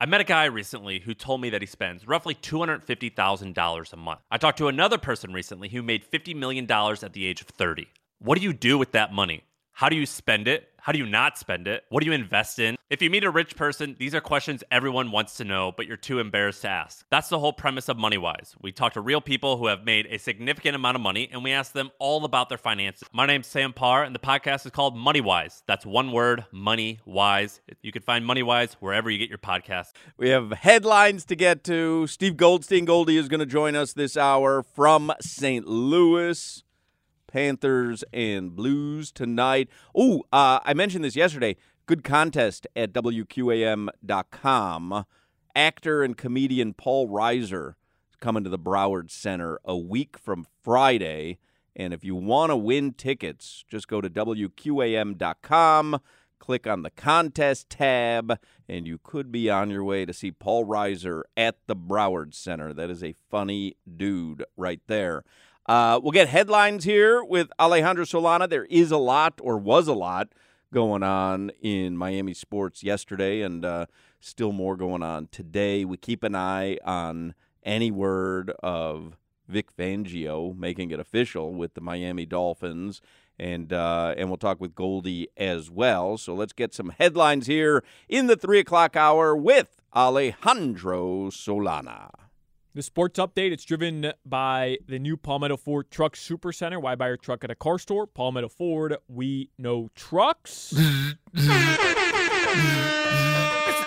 I met a guy recently who told me that he spends roughly $250,000 a month. I talked to another person recently who made $50 million at the age of 30. What do you do with that money? How do you spend it? How do you not spend it? What do you invest in? If you meet a rich person, these are questions everyone wants to know, but you're too embarrassed to ask. That's the whole premise of MoneyWise. We talk to real people who have made a significant amount of money and we ask them all about their finances. My name's Sam Parr and the podcast is called MoneyWise. That's one word, Money Wise. You can find MoneyWise wherever you get your podcast. We have headlines to get to. Steve Goldstein Goldie is going to join us this hour from St. Louis. Panthers and Blues tonight. Oh, uh, I mentioned this yesterday. Good contest at WQAM.com. Actor and comedian Paul Reiser is coming to the Broward Center a week from Friday. And if you want to win tickets, just go to WQAM.com, click on the contest tab, and you could be on your way to see Paul Reiser at the Broward Center. That is a funny dude right there. Uh, we'll get headlines here with Alejandro Solana. There is a lot, or was a lot, going on in Miami sports yesterday, and uh, still more going on today. We keep an eye on any word of Vic Fangio making it official with the Miami Dolphins. And uh, and we'll talk with Goldie as well. So let's get some headlines here in the three o'clock hour with Alejandro Solana. The sports update, it's driven by the new Palmetto Ford Truck Super Center. Why buy your truck at a car store? Palmetto Ford, we know trucks. it's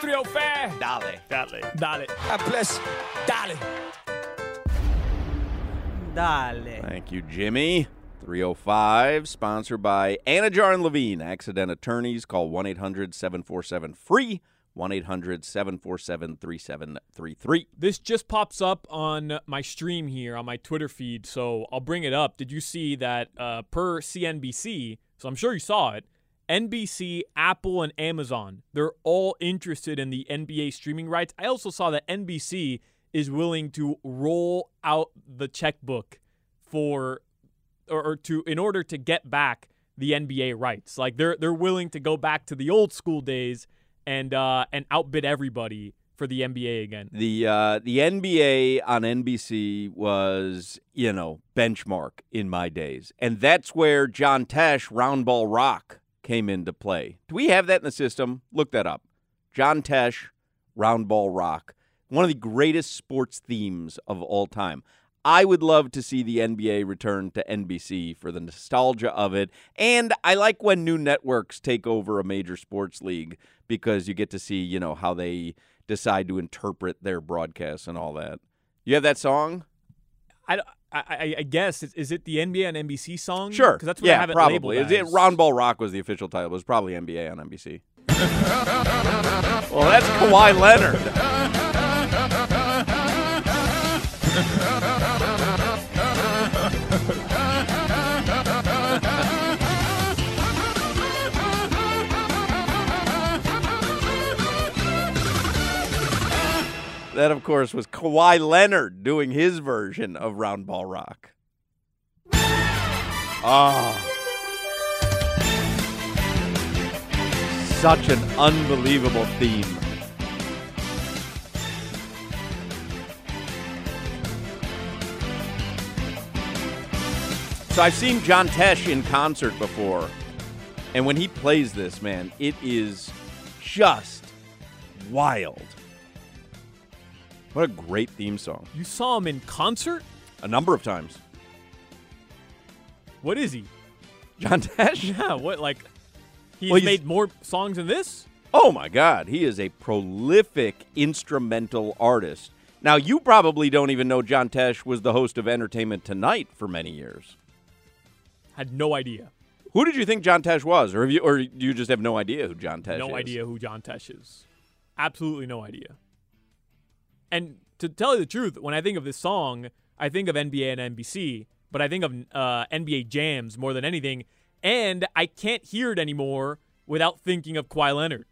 305. Dale. Dale. Dale. Plus, dale. Dale. Thank you, Jimmy. 305, sponsored by Anidjar and Levine, Accident Attorneys. Call 1 800 747 free. 1 800 747 3733. This just pops up on my stream here on my Twitter feed, so I'll bring it up. Did you see that uh, per CNBC? So I'm sure you saw it. NBC, Apple, and Amazon, they're all interested in the NBA streaming rights. I also saw that NBC is willing to roll out the checkbook for or, or to in order to get back the NBA rights. Like they're they're willing to go back to the old school days and uh, and outbid everybody for the NBA again. The uh, the NBA on NBC was you know benchmark in my days, and that's where John Tesh Roundball Rock came into play. Do we have that in the system? Look that up. John Tesh Roundball Rock, one of the greatest sports themes of all time. I would love to see the NBA return to NBC for the nostalgia of it. And I like when new networks take over a major sports league because you get to see, you know, how they decide to interpret their broadcasts and all that. You have that song? I, I, I guess is, is it the NBA on NBC song? Sure. because that's what yeah, I have it probably. labeled Is it as. Roundball Rock was the official title. It was probably NBA on NBC. well, that's Kawhi Leonard. That, of course, was Kawhi Leonard doing his version of Roundball Rock. Oh. Such an unbelievable theme. So I've seen John Tesh in concert before. And when he plays this, man, it is just wild. What a great theme song. You saw him in concert. A number of times. What is he? John Tesh? Yeah, what like? He's Well, he's- made more songs than this. Oh my God, he is a prolific instrumental artist. Now, you probably don't even know John Tesh was the host of Entertainment Tonight for many years. Had no idea. Who did you think John Tesh was, or have you, or you just have no idea who John Tesh is? no idea who John Tesh is. Absolutely no idea. And to tell you the truth, when I think of this song, I think of NBA and NBC, but I think of uh, NBA jams more than anything. And I can't hear it anymore without thinking of Kawhi Leonard.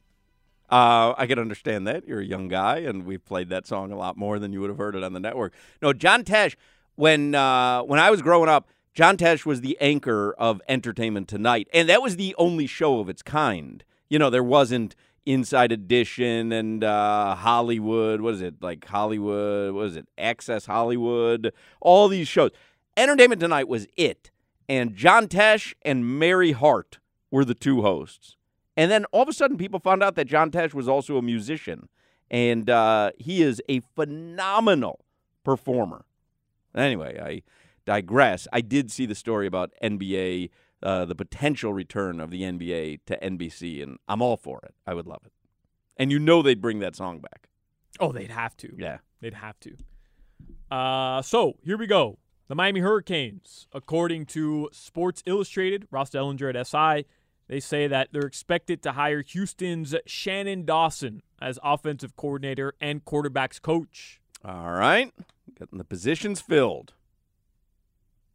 Uh, I can understand that. You're a young guy, and we've played that song a lot more than you would have heard it on the network. No, John Tesh. When uh, when I was growing up, John Tesh was the anchor of Entertainment Tonight, and that was the only show of its kind. You know, there wasn't Inside Edition and uh, Hollywood. What is it like Hollywood? What is it? Access Hollywood. All these shows. Entertainment Tonight was it, and John Tesh and Mary Hart were the two hosts. And then all of a sudden, people found out that John Tesh was also a musician, and uh, he is a phenomenal performer. Anyway, I digress. I did see the story about NBA, uh, the potential return of the NBA to NBC, and I'm all for it. I would love it. And you know they'd bring that song back. Oh, they'd have to. Yeah. They'd have to. Uh, so here we go. The Miami Hurricanes, according to Sports Illustrated, Ross Dellenger at SI, they say that they're expected to hire Houston's Shannon Dawson as offensive coordinator and quarterbacks coach. All right. Getting the positions filled.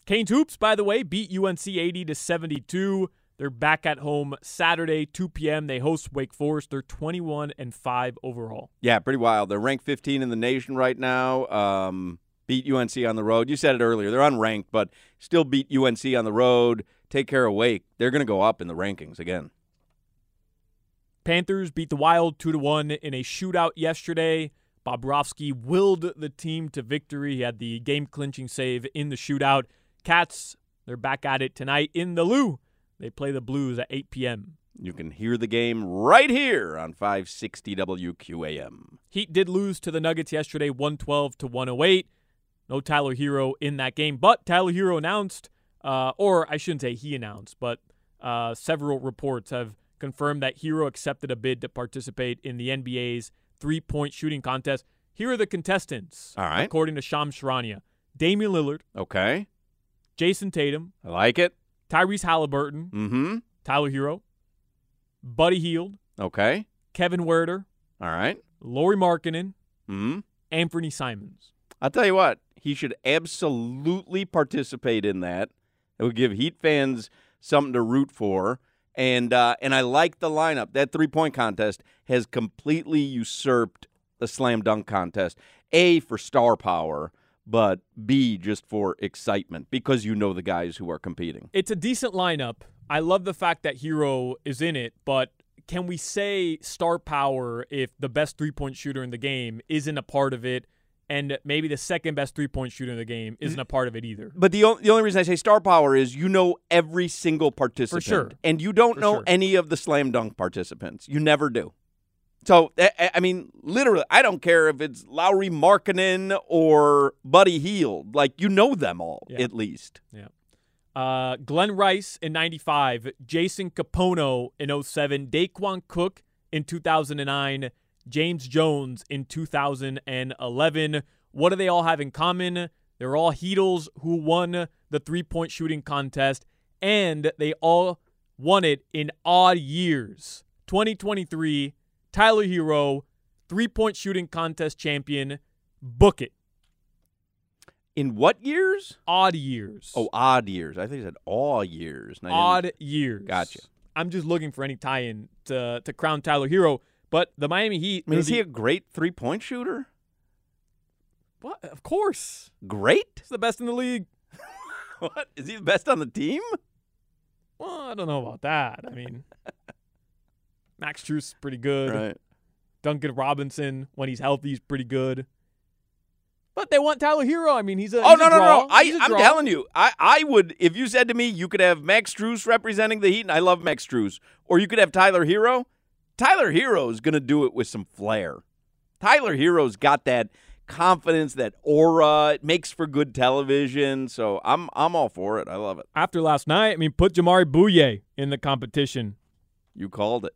Canes Hoops, by the way, beat UNC 80 to 72. They're back at home Saturday, 2 p.m. They host Wake Forest. They're 21 and 5 overall. Yeah, pretty wild. They're ranked 15 in the nation right now. Um, beat UNC on the road. You said it earlier. They're unranked, but still beat UNC on the road. Take care of Wake. They're going to go up in the rankings again. Panthers beat the Wild 2 to 1 in a shootout yesterday. Bobrovsky willed the team to victory. He had the game clinching save in the shootout. Cats, they're back at it tonight in the Lou. They play the Blues at 8 p.m. You can hear the game right here on 560 WQAM. Heat did lose to the Nuggets yesterday 112 to 108. No Tyler Herro in that game, but Tyler Herro announced, uh, or I shouldn't say he announced, but uh, several reports have confirmed that Herro accepted a bid to participate in the NBA's three point shooting contest. Here are the contestants, All right. according to Shams Charania Damian Lillard, Okay. Jayson Tatum, I like it. Tyrese Halliburton, Mm hmm. Tyler Herro, Buddy Hield, Okay. Kevin Huerter, All right. Lauri Markkanen, Mm hmm. Anthony Simons. I'll tell you what, he should absolutely participate in that. It would give Heat fans something to root for. And uh, and I like the lineup. That three point contest has completely usurped the slam dunk contest. A for star power, but B just for excitement because you know the guys who are competing. It's a decent lineup. I love the fact that Herro is in it, but can we say star power if the best three point shooter in the game isn't a part of it, and maybe the second best three point shooter in the game isn't a part of it either? But the, o- the only reason I say star power is you know every single participant. For sure. And you don't For know sure. any of the slam dunk participants. You never do. So, I I mean, literally, I don't care if it's Lauri Markkanen or Buddy Hield. Like, you know them all, Yeah. at least. Uh, Glen Rice in 95, Jason Kapono in 07, Daequan Cook in 2009, James Jones in 2011. What do they all have in common? They're all Heatles who won the three point shooting contest, and they all won it in odd years. 2023, Tyler Herro, three point shooting contest champion. Book it. In what years? Odd years. Oh, odd years. I think you said all years. and I didn't- odd years. Gotcha. I'm just looking for any tie-in to to crown Tyler Herro, but the Miami Heat. I mean, is he a great three point shooter? what? Of course, Great? he's the best in the league. What? Is he the best on the team? Well, I don't know about that. I mean, Max Strus is pretty good. Right. Duncan Robinson, when he's healthy, is pretty good. But they want Tyler Herro. I mean, he's a Oh he's no a no draw. no! I I'm telling you, I I would if you said to me you could have Max Strus representing the Heat, and I love Max Strus, or you could have Tyler Herro. Tyler Herro is going to do it with some flair. Tyler Herro's got that confidence, that aura. It makes for good television. So I'm I'm all for it. I love it. After last night, I mean, put Jamaree Bouyea in the competition. You called it.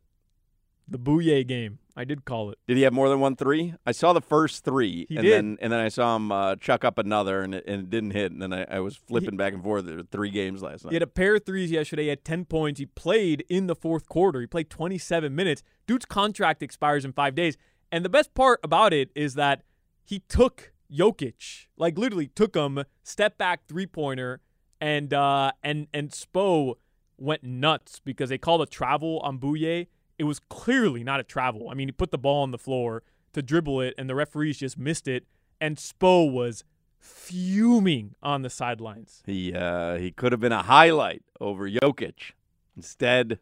The Bouyea game. I did call it. Did he have more than one three? I saw the first three, He and did. then and then I saw him uh, chuck up another, and it, and it didn't hit. And then I, I was flipping back and forth. There were three games last night. He had a pair of threes yesterday. He had 10 points. He played in the fourth quarter. He played 27 minutes. Dude's contract expires in five days. And the best part about it is that he took Jokic, like literally took him, step back three pointer, and uh, and and Spo went nuts because they called a travel on Bouyea. It was clearly not a travel. I mean, he put the ball on the floor to dribble it, and the referees just missed it. And Spo was fuming on the sidelines. He uh, he could have been a highlight over Jokic. Instead,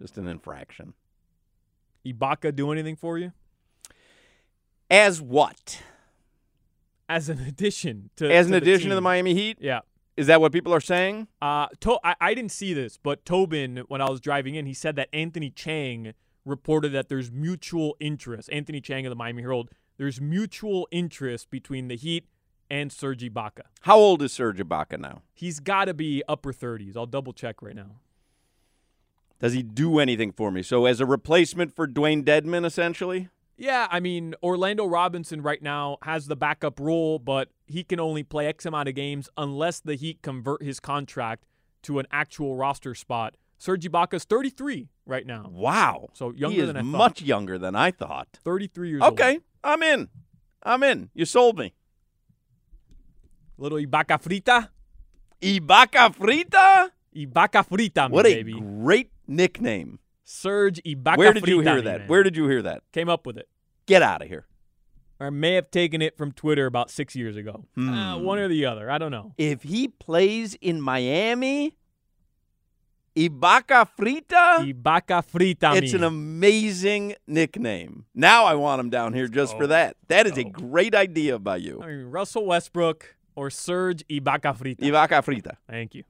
just an infraction. Ibaka do anything for you As what? as an addition to As an to addition to the? Miami Heat? Yeah. Is that what people are saying? Uh, to- I, I didn't see this, but Tobin, when I was driving in, he said that Anthony Chiang reported that there's mutual interest. Anthony Chiang of the Miami Herald, there's mutual interest between the Heat and Serge Ibaka. How old is Serge Ibaka now? He's got to be upper 30s. I'll double check right now. Does he do anything for me? So as a replacement for Dewayne Dedmon, essentially? Yeah, I mean, Orlando Robinson right now has the backup role, but he can only play X amount of games unless the Heat convert his contract to an actual roster spot. Serge Ibaka's 33 right now. Wow. So younger he is than I thought. much younger than I thought. 33 years old. Okay, I'm in. I'm in. You sold me. Little Ibaka frita. Ibaka Frita? Ibaka frita, What a great nickname. Serge Ibaka Where did you hear that? man. Where did you hear that? Came up with it. Get out of here. Or may have taken it from Twitter about six years ago. Hmm. Uh, one or the other. I don't know. If he plays in Miami, Ibaka Frita? Ibaka frita. It's an amazing nickname. Now I want him down here just for Oh. that. That is a Oh. great idea by you. I mean, Russell Westbrook or Serge Ibaka frita. Ibaka Frita. Thank you.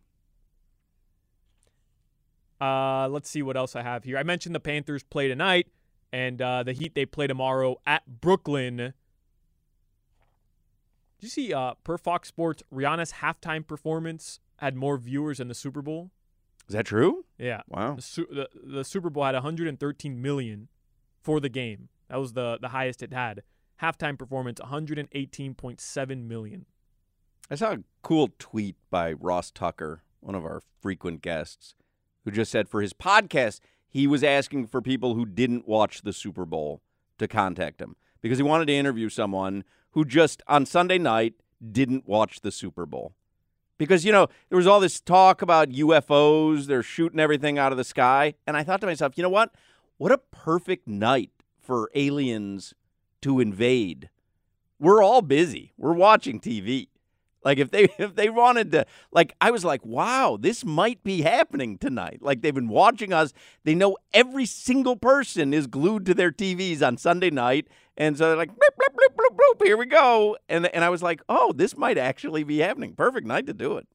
Uh, let's see what else I have here. I mentioned the Panthers play tonight, and uh, the Heat they play tomorrow at Brooklyn. Did you see uh, per Fox Sports Rihanna's halftime performance had more viewers than the Super Bowl? Is that true? Yeah, Wow. the, Su- the, the Super Bowl had 113 million for the game. That was the the highest it had. Halftime performance 118.7 million. I saw a cool tweet by Ross Tucker, one of our frequent guests, who just said for his podcast, he was asking for people who didn't watch the Super Bowl to contact him because he wanted to interview someone who just on Sunday night didn't watch the Super Bowl. Because, you know, there was all this talk about UFOs, they're shooting everything out of the sky. And I thought to myself, you know what? What a perfect night for aliens to invade. We're all busy. We're watching TV. Like if they if they wanted to like I was like, wow, this might be happening tonight. Like they've been watching us. They know every single person is glued to their TVs on Sunday night. And so they're like, bloop, bloop, bloop, bloop, bloop, here we go. And and I was like, oh, this might actually be happening. Perfect night to do it.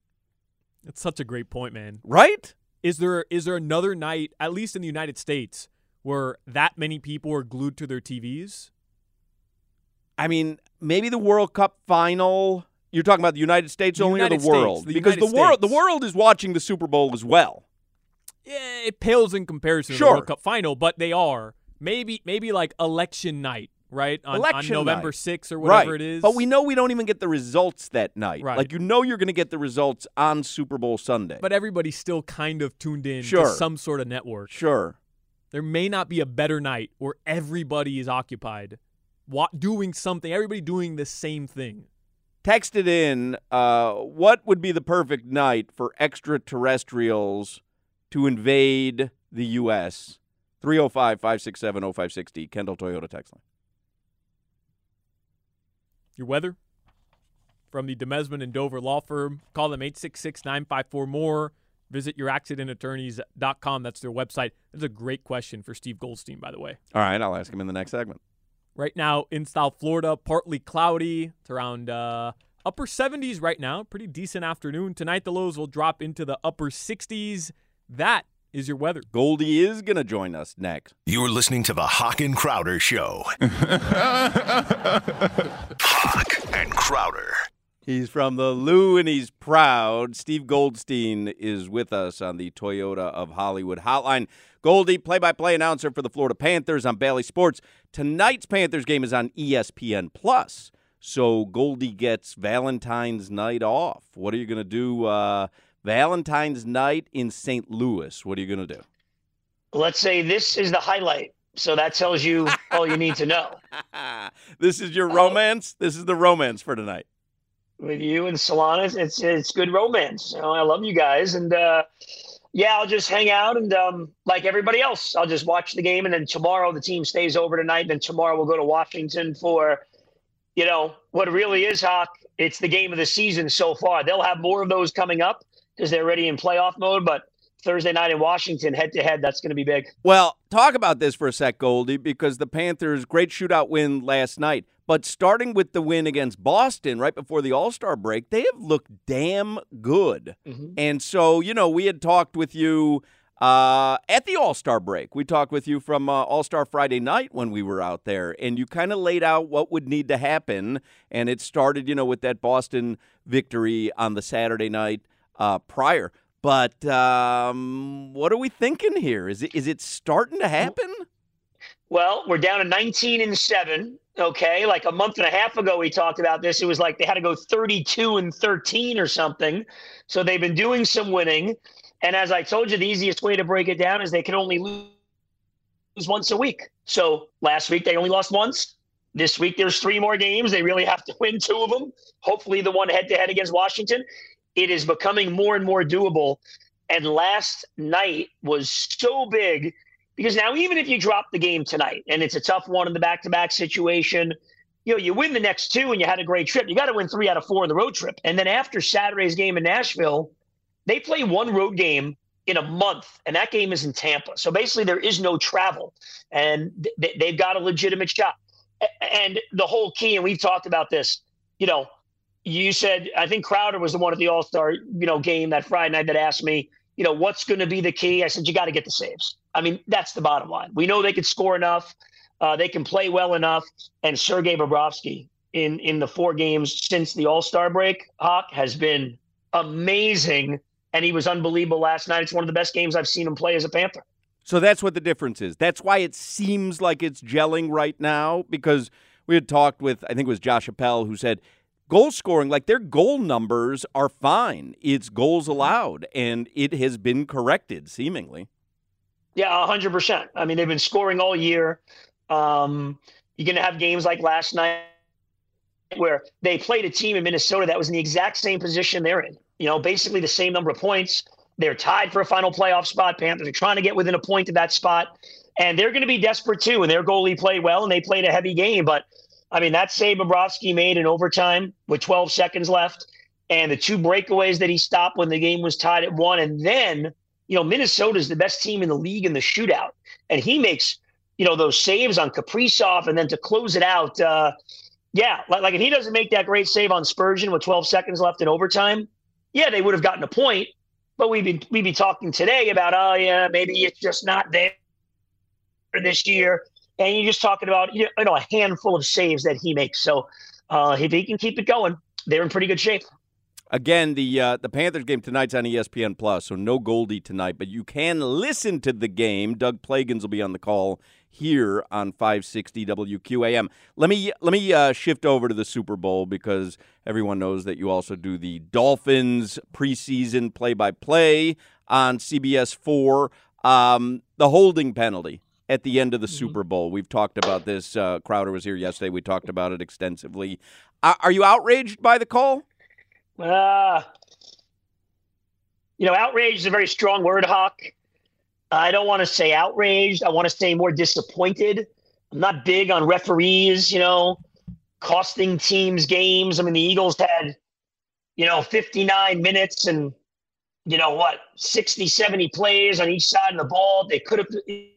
It's such a great point, man. Right? Is there is there another night, at least in the United States, where that many people are glued to their TVs? I mean, maybe the World Cup final. You're talking about the United States The only United or the States, world? the because United the world the world is watching the Super Bowl as well. Yeah, it pales in comparison to Sure. the World Cup final, but they are maybe maybe like election night, right? On, on Election November night. 6th or whatever right. it is. But we know we don't even get the results that night. Right. Like you know you're going to get the results on Super Bowl Sunday. But everybody's still kind of tuned in Sure. to some sort of network. sure. There may not be a better night where everybody is occupied, doing something. Everybody doing the same thing. Text it in. Uh, what would be the perfect night for extraterrestrials to invade the U.S.? 305 567 0560, Kendall Toyota text line. Your weather from the Demesman and Dover Law Firm. Call them 866 954 more. Visit youraccidentattorneys.com. That's their website. That's a great question for Steve Goldstein, by the way. All right, I'll ask him in the next segment. Right now in South Florida, partly cloudy. It's around uh, upper 70s right now. Pretty decent afternoon. Tonight, the lows will drop into the upper 60s. That is your weather. Goldie is going to join us next. You're listening to the Hawk and Crowder Show. Hawk and Crowder. He's from the Lou and he's proud. Steve Goldstein is with us on the Toyota of Hollywood hotline. Goldie, play by play announcer for the Florida Panthers on Bally Sports. Tonight's Panthers game is on ESPN Plus. So Goldie gets Valentine's night off. What are you going to do uh, Valentine's night in St. Louis? What are you going to do? Let's say this is the highlight. So that tells you all you need to know. this is your romance? This is the romance for tonight. With you and Solana. it's it's good romance. You know, I love you guys, and uh, yeah, I'll just hang out and um, like everybody else, I'll just watch the game, and then tomorrow the team stays over tonight. And then tomorrow we'll go to Washington for, you know, what really is Hawk. It's the game of the season so far. They'll have more of those coming up because they're already in playoff mode, but Thursday night in Washington, head to head. That's going to be big. Well, talk about this for a sec, Goldie, because the Panthers' great shootout win last night. But starting with the win against Boston right before the All Star break, they have looked damn good. Mhm. And so, you know, we had talked with you uh, at the All Star break. We talked with you from uh, All Star Friday night when we were out there, and you kind of laid out what would need to happen. And it started, you know, with that Boston victory on the Saturday night uh, prior. But um, what are we thinking here? Is it is it starting to happen? Well, we're down to 19 and 7. Okay. Like a month and a half ago, we talked about this. It was like they had to go 32 and 13 or something. So they've been doing some winning. And as I told you, the easiest way to break it down is they can only lose once a week. So last week, they only lost once. This week, there's three more games. They really have to win two of them. Hopefully, the one head to head against Washington. It is becoming more and more doable. And last night was so big because now, even if you drop the game tonight and it's a tough one in the back to back situation, you know, you win the next two and you had a great trip. You got to win three out of four in the road trip. And then after Saturday's game in Nashville, they play one road game in a month, and that game is in Tampa. So basically, there is no travel, and th- they've got a legitimate shot. And the whole key, and we've talked about this, you know, you said I think Crowder was the one at the All Star, you know, game that Friday night that asked me, you know, what's going to be the key? I said you got to get the saves. I mean, that's the bottom line. We know they could score enough, uh, they can play well enough, and Sergei Bobrovsky in in the four games since the All Star break, Hawk has been amazing, and he was unbelievable last night. It's one of the best games I've seen him play as a Panther. So that's what the difference is. That's why it seems like it's gelling right now because we had talked with, I think it was Josh Appel, who said goal scoring, like their goal numbers are fine. It's goals allowed, and it has been corrected seemingly. Yeah, hundred percent. I mean, they've been scoring all year. Um, you're going to have games like last night where they played a team in Minnesota that was in the exact same position they're in. You know, basically the same number of points. They're tied for a final playoff spot. Panthers are trying to get within a point of that spot, and they're going to be desperate too. And their goalie played well, and they played a heavy game. But I mean, that save Bobrovsky made in overtime with 12 seconds left, and the two breakaways that he stopped when the game was tied at one, and then you know, Minnesota is the best team in the league in the shootout, and he makes you know those saves on Kaprizov, and then to close it out, uh, yeah, like, like if he doesn't make that great save on Spurgeon with 12 seconds left in overtime, yeah, they would have gotten a point, but we'd be we'd be talking today about oh yeah, maybe it's just not there this year, and you're just talking about you know a handful of saves that he makes. So uh, if he can keep it going, they're in pretty good shape. Again, the uh, the Panthers game tonight's on ESPN Plus, so no Goldie tonight, but you can listen to the game. Doug Plagens will be on the call here on 560 WQAM. Let me let me uh, shift over to the Super Bowl because everyone knows that you also do the Dolphins preseason play by play on CBS Four. Um, the holding penalty at the end of the Super Bowl. We've talked about this. Uh, Crowder was here yesterday. We talked about it extensively. Uh, are you outraged by the call? Uh, you know, outrage is a very strong word, Hawk. I don't want to say outraged. I want to say more disappointed. I'm not big on referees, you know, costing teams games. I mean, the Eagles had, you know, 59 minutes and, you know, what, 60, 70 plays on each side of the ball. They could have, you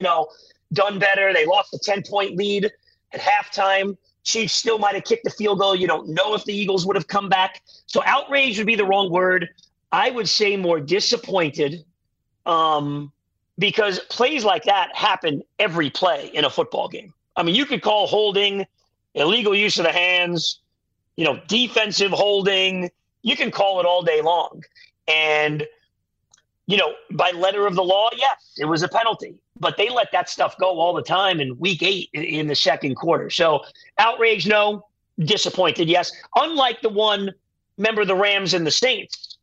know, done better. They lost a 10 point lead at halftime. Chiefs still might have kicked the field goal. You don't know if the Eagles would have come back. So outrage would be the wrong word. I would say more disappointed um, because plays like that happen every play in a football game. I mean, you could call holding, illegal use of the hands, you know, defensive holding. You can call it all day long. And, you know, by letter of the law, yes, it was a penalty. But they let that stuff go all the time in week eight in- the second quarter. So outrage, no. Disappointed, yes. Unlike the one, remember the Rams and the Saints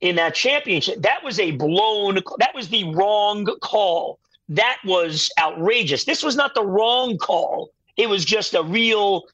in that championship, that was a blown, that was the wrong call. That was outrageous. This was not the wrong call. It was just a real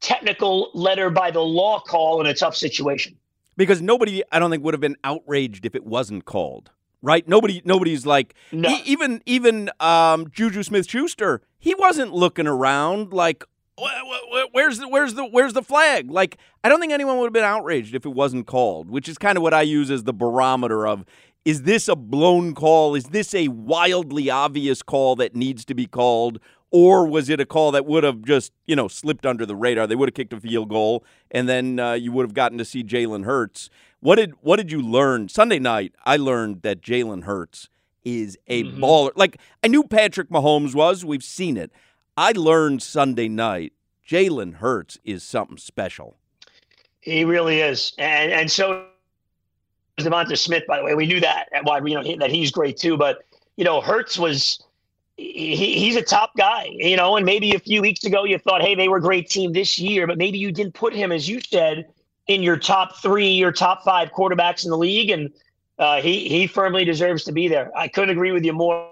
technical letter by the law call in a tough situation. because nobody I don't think would have been outraged if it wasn't called. Right? Nobody nobody's like No. e- even even um, Juju Smith-Schuster, he wasn't looking around like "Wh- wh- wh- where's the where's the where's the flag? Like I don't think anyone would have been outraged if it wasn't called, which is kind of what I use as the barometer of is this a blown call? Is this a wildly obvious call that needs to be called? Or was it a call that would have just, you know, slipped under the radar? They would have kicked a field goal, and then uh, you would have gotten to see Jalen Hurts. What did what did you learn Sunday night? I learned that Jalen Hurts is a mm-hmm. baller. Like I knew Patrick Mahomes was. We've seen it. I learned Sunday night Jalen Hurts is something special. He really is, and and so Devonta Smith. By the way, we knew that. Why you know that he's great too. But you know, Hurts was he, he's a top guy. You know, and maybe a few weeks ago you thought, hey, they were a great team this year, but maybe you didn't put him, as you said, in your top three or top five quarterbacks in the league, and uh, he he firmly deserves to be there. I couldn't agree with you more.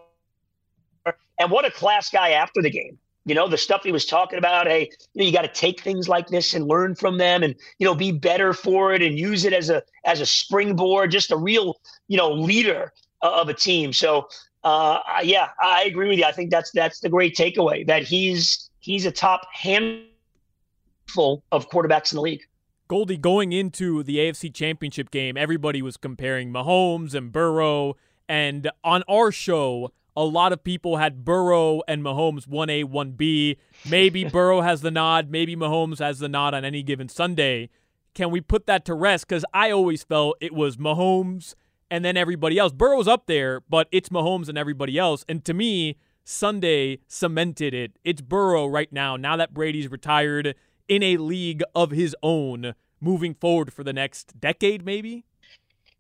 And what a class guy after the game. You know, the stuff he was talking about, hey, you know, you got to take things like this and learn from them and, you know, be better for it and use it as a as a springboard, just a real, you know, leader of a team. So uh, yeah, I agree with you. I think that's that's the great takeaway that he's he's a top handful of quarterbacks in the league. Goldie, going into the AFC Championship game, everybody was comparing Mahomes and Burrow. And on our show, a lot of people had Burrow and Mahomes 1A, 1B. Maybe Burrow has the nod. Maybe Mahomes has the nod on any given Sunday. Can we put that to rest? Because I always felt it was Mahomes and then everybody else. Burrow's up there, but it's Mahomes and everybody else. And to me, Sunday cemented it. It's Burrow right now, now that Brady's retired in a league of his own moving forward for the next decade, maybe?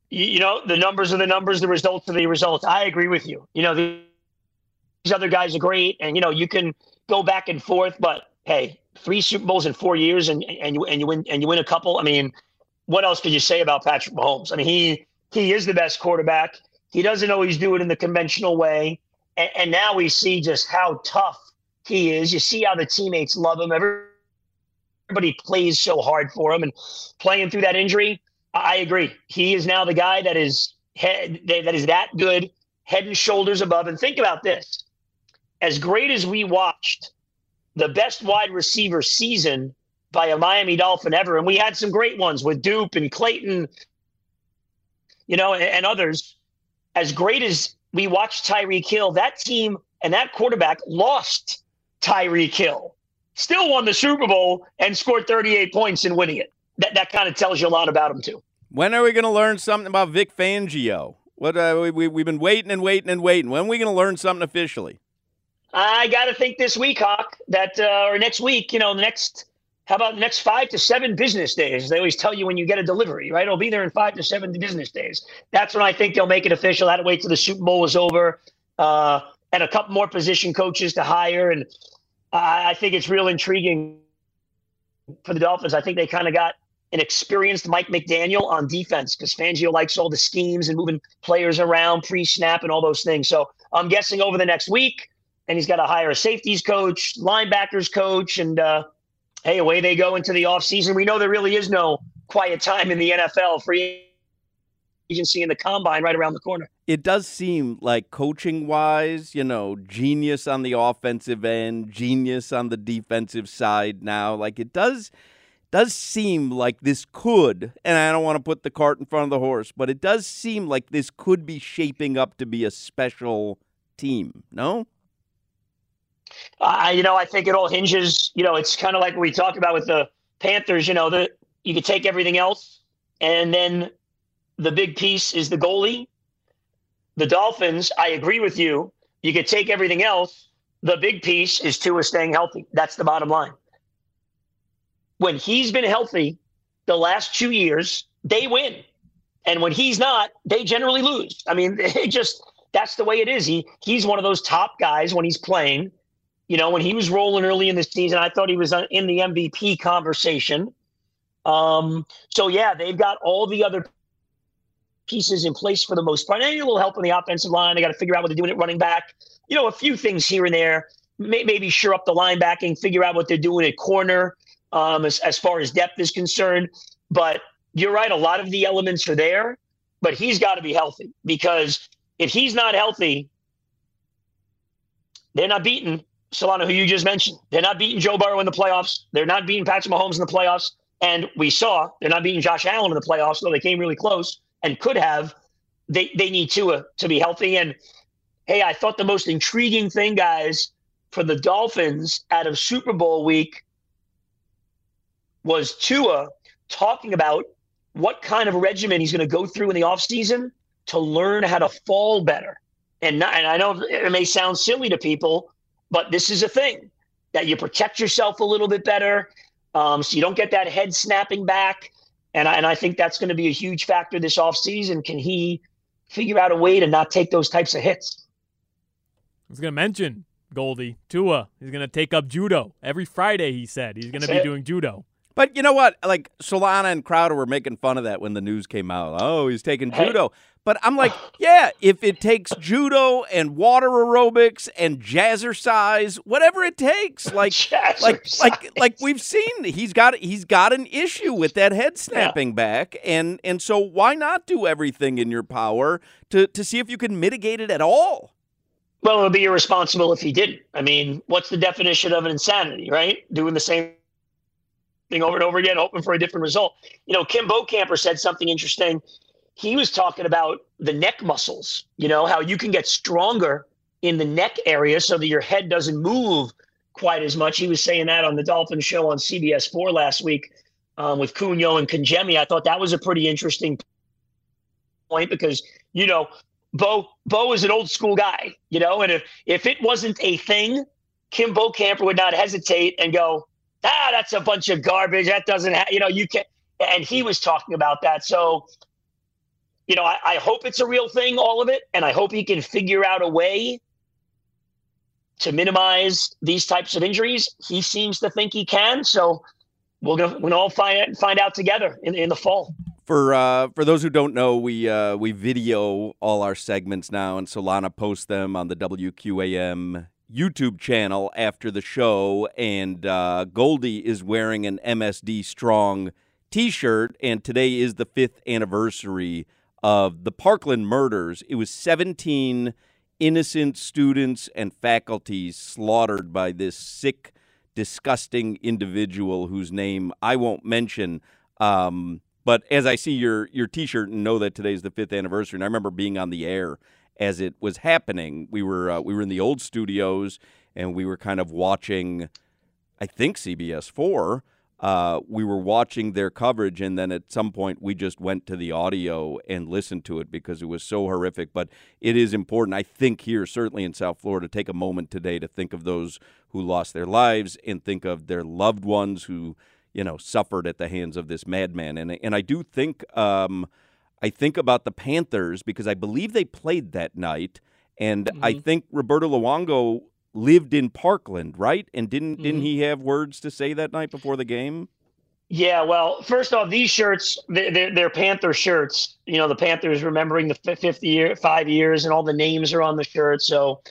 you know, the numbers are the numbers, the results are the results. I agree with you. You know, these other guys are great, and you know, you can go back and forth, but hey, three Super Bowls in four years, and and you and you win and you win a couple. I mean, what else could you say about Patrick Mahomes? I mean, he he is the best quarterback. He doesn't always do it in the conventional way, and, and now we see just how tough he is. You see how the teammates love him. Everybody plays so hard for him, and playing through that injury I agree. He is now the guy that is head that is that good, head and shoulders above. And think about this: as great as we watched the best wide receiver season by a Miami Dolphin ever, and we had some great ones with Dupe and Clayton, you know, and, and others. As great as we watched Tyreek Hill, that team and that quarterback lost Tyreek Hill, still won the Super Bowl and scored 38 points in winning it that, that kind of tells you a lot about him too. When are we going to learn something about Vic Fangio? What uh, we, we we've been waiting and waiting and waiting. When are we going to learn something officially? I got to think this week, Hawk, that uh, or next week. You know, the next. How about next five to seven business days? They always tell you when you get a delivery, right? It'll be there in five to seven business days. That's when I think they'll make it official. To wait till the Super Bowl is over, uh, and a couple more position coaches to hire. And I, I think it's real intriguing for the Dolphins. I think they kind of got an experienced Mike McDaniel on defense because Fangio likes all the schemes and moving players around pre snap and all those things. So I'm guessing over the next week, and he's got to hire a safeties coach, linebackers coach, and uh, hey, away they go into the offseason. We know there really is no quiet time in the NFL. Free agency and the combine right around the corner. It does seem like coaching wise, you know, genius on the offensive end, genius on the defensive side now. Like it does does seem like this could, and I don't want to put the cart in front of the horse, but it does seem like this could be shaping up to be a special team. No. Uh, you know, I think it all hinges. You know, it's kind of like we talked about with the Panthers. You know, that you could take everything else, and then the big piece is the goalie. The Dolphins, I agree with you. You could take everything else. The big piece is Tua staying healthy. That's the bottom line when he's been healthy the last two years, they win. And when he's not, they generally lose. I mean, it just that's the way it is. He he's one of those top guys when he's playing. You know, when he was rolling early in the season, I thought he was in the MVP conversation. Um, so yeah, they've got all the other pieces in place for the most part. A little help on the offensive line. They got to figure out what they're doing at running back. You know, a few things here and there. Maybe sure up the linebacking, figure out what they're doing at corner um, as, as far as depth is concerned. But you're right, a lot of the elements are there, but he's got to be healthy because if he's not healthy, they're not beating Solana, who you just mentioned. They're not beating Joe Burrow in the playoffs. They're not beating Patrick Mahomes in the playoffs. And we saw they're not beating Josh Allen in the playoffs, though they came really close and could have. they they need Tua to be healthy. And hey, I thought the most intriguing thing, guys, for the Dolphins out of Super Bowl week was Tua talking about what kind of regimen he's going to go through in the offseason to learn how to fall better. And, not, and I know it may sound silly to people, but this is a thing that you protect yourself a little bit better um, so you don't get that head snapping back. And I, and I think that's going to be a huge factor this offseason. Can he figure out a way to not take those types of hits? I was going to mention Goldie Tua. He's going to take up judo every Friday. He said he's going to be it. doing judo. But you know what? Like Solana and Crowder were making fun of that when the news came out. Oh, he's taking judo. But I'm like, yeah, if it takes judo and water aerobics and jazzercise, whatever it takes, like, like, like, like we've seen, he's got he's got an issue with that head snapping yeah. back, and and so why not do everything in your power to to see if you can mitigate it at all? Well, it would be irresponsible if he didn't. I mean, what's the definition of an insanity, right? Doing the same thing over and over again, hoping for a different result. You know, Kim Bokamper said something interesting. He was talking about the neck muscles, you know, how you can get stronger in the neck area so that your head doesn't move quite as much. He was saying that on the Dolphin show on CBS 4 last week um, with Cunyo and Kangemi. I thought that was a pretty interesting point because, you know, Bo Bo is an old school guy, you know, and if if it wasn't a thing, Kim Bokamper would not hesitate and go, ah, that's a bunch of garbage. That doesn't, have, you know, you can. And he was talking about that. So, you know, I, I hope it's a real thing, all of it, and I hope he can figure out a way to minimize these types of injuries. He seems to think he can. So, we'll go, we'll all find find out together in, in the fall. For uh, for those who don't know, we uh, we video all our segments now, and Solana posts them on the WQAM YouTube channel after the show, and uh, Goldie is wearing an MSD Strong t shirt, and today is the fifth anniversary of the Parkland murders. It was 17 innocent students and faculty slaughtered by this sick, disgusting individual whose name I won't mention. Um, but as I see your your T-shirt and know that today's the fifth anniversary, and I remember being on the air as it was happening. We were uh, we were in the old studios and we were kind of watching, I think CBS four. Uh, we were watching their coverage, and then at some point we just went to the audio and listened to it because it was so horrific. But it is important, I think, here, certainly in South Florida, take a moment today to think of those who lost their lives and think of their loved ones who, you know, suffered at the hands of this madman. And and I do think um, I think about the Panthers because I believe they played that night, and mm-hmm. I think Roberto Luongo lived in Parkland, right? And didn't mm-hmm. didn't he have words to say that night before the game? Yeah, well, first off, these shirts, they're, they're Panther shirts. You know, the Panthers remembering the 50 year, five years, and all the names are on the shirt. So,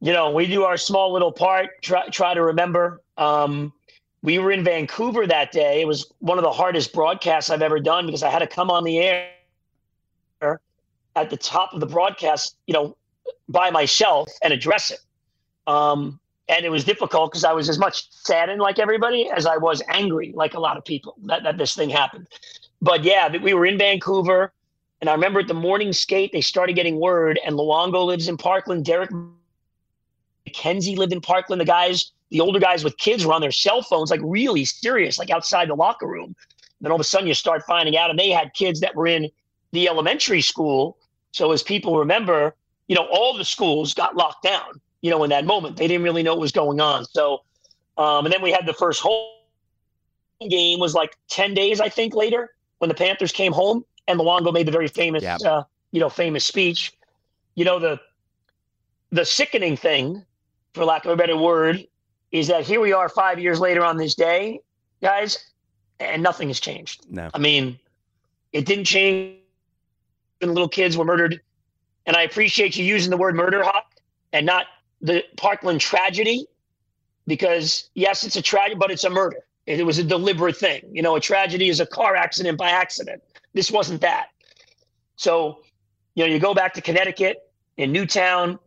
you know, we do our small little part, try, try to remember. Um, we were in Vancouver that day. It was one of the hardest broadcasts I've ever done because I had to come on the air at the top of the broadcast, you know, by myself and address it. Um, and it was difficult because I was as much saddened like everybody as I was angry like a lot of people that, that this thing happened. But yeah, we were in Vancouver, and I remember at the morning skate they started getting word, and Luongo lives in Parkland. Derek MacKenzie lived in Parkland. The guys, the older guys with kids, were on their cell phones, like really serious, like outside the locker room. And then all of a sudden, you start finding out, and they had kids that were in the elementary school. So as people remember, you know, all the schools got locked down, you know, in that moment. They didn't really know what was going on. So, um, and then we had the first home game was like 10 days, I think, later when the Panthers came home and Luongo made the very famous, uh, you know, famous speech. You know, the, the sickening thing, for lack of a better word, is that here we are five years later on this day, guys, and nothing has changed. No. I mean, it didn't change when little kids were murdered. And I appreciate you using the word murder hawk and not the Parkland tragedy, because yes, it's a tragedy, but it's a murder. It was a deliberate thing. You know, a tragedy is a car accident by accident. This wasn't that. So, you know, you go back to Connecticut in Newtown,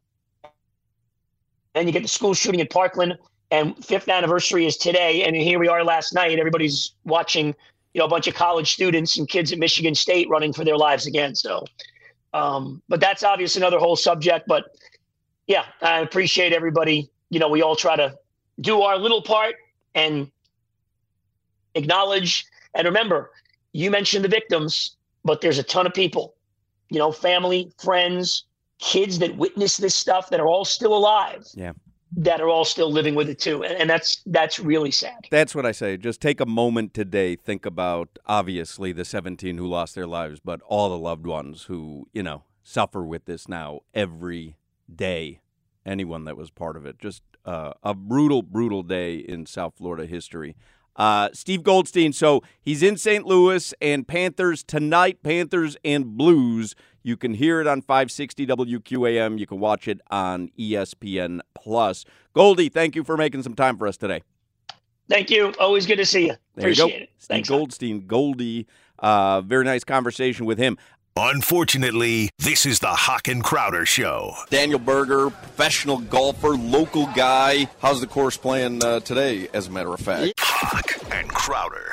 and you get the school shooting in Parkland, and fifth anniversary is today. And here we are last night. Everybody's watching you know, a bunch of college students and kids at Michigan State running for their lives again. So, Um, but that's obviously another whole subject. But yeah, I appreciate everybody. You know, we all try to do our little part and acknowledge. And remember, you mentioned the victims, but there's a ton of people, you know, family, friends, kids that witness this stuff that are all still alive. Yeah. That are all still living with it too. And, and that's that's really sad. That's what I say. Just take a moment today, think about obviously the 17 who lost their lives, but all the loved ones who, you know, suffer with this now every day. Anyone that was part of it. Just uh, a brutal, brutal day in South Florida history. Uh, Steve Goldstein, so he's in St. Louis and Panthers tonight, Panthers and Blues. You can hear it on 560 WQAM. You can watch it on ESPN Plus. Goldie, thank you for making some time for us today. Thank you. Always good to see you. There Appreciate you go. it. Steve Thanks. Goldstein, Goldie. Uh, very nice conversation with him. Unfortunately, this is the Hawk and Crowder Show. Daniel Berger, professional golfer, local guy. How's the course playing uh, today, as a matter of fact? Hawk and Crowder.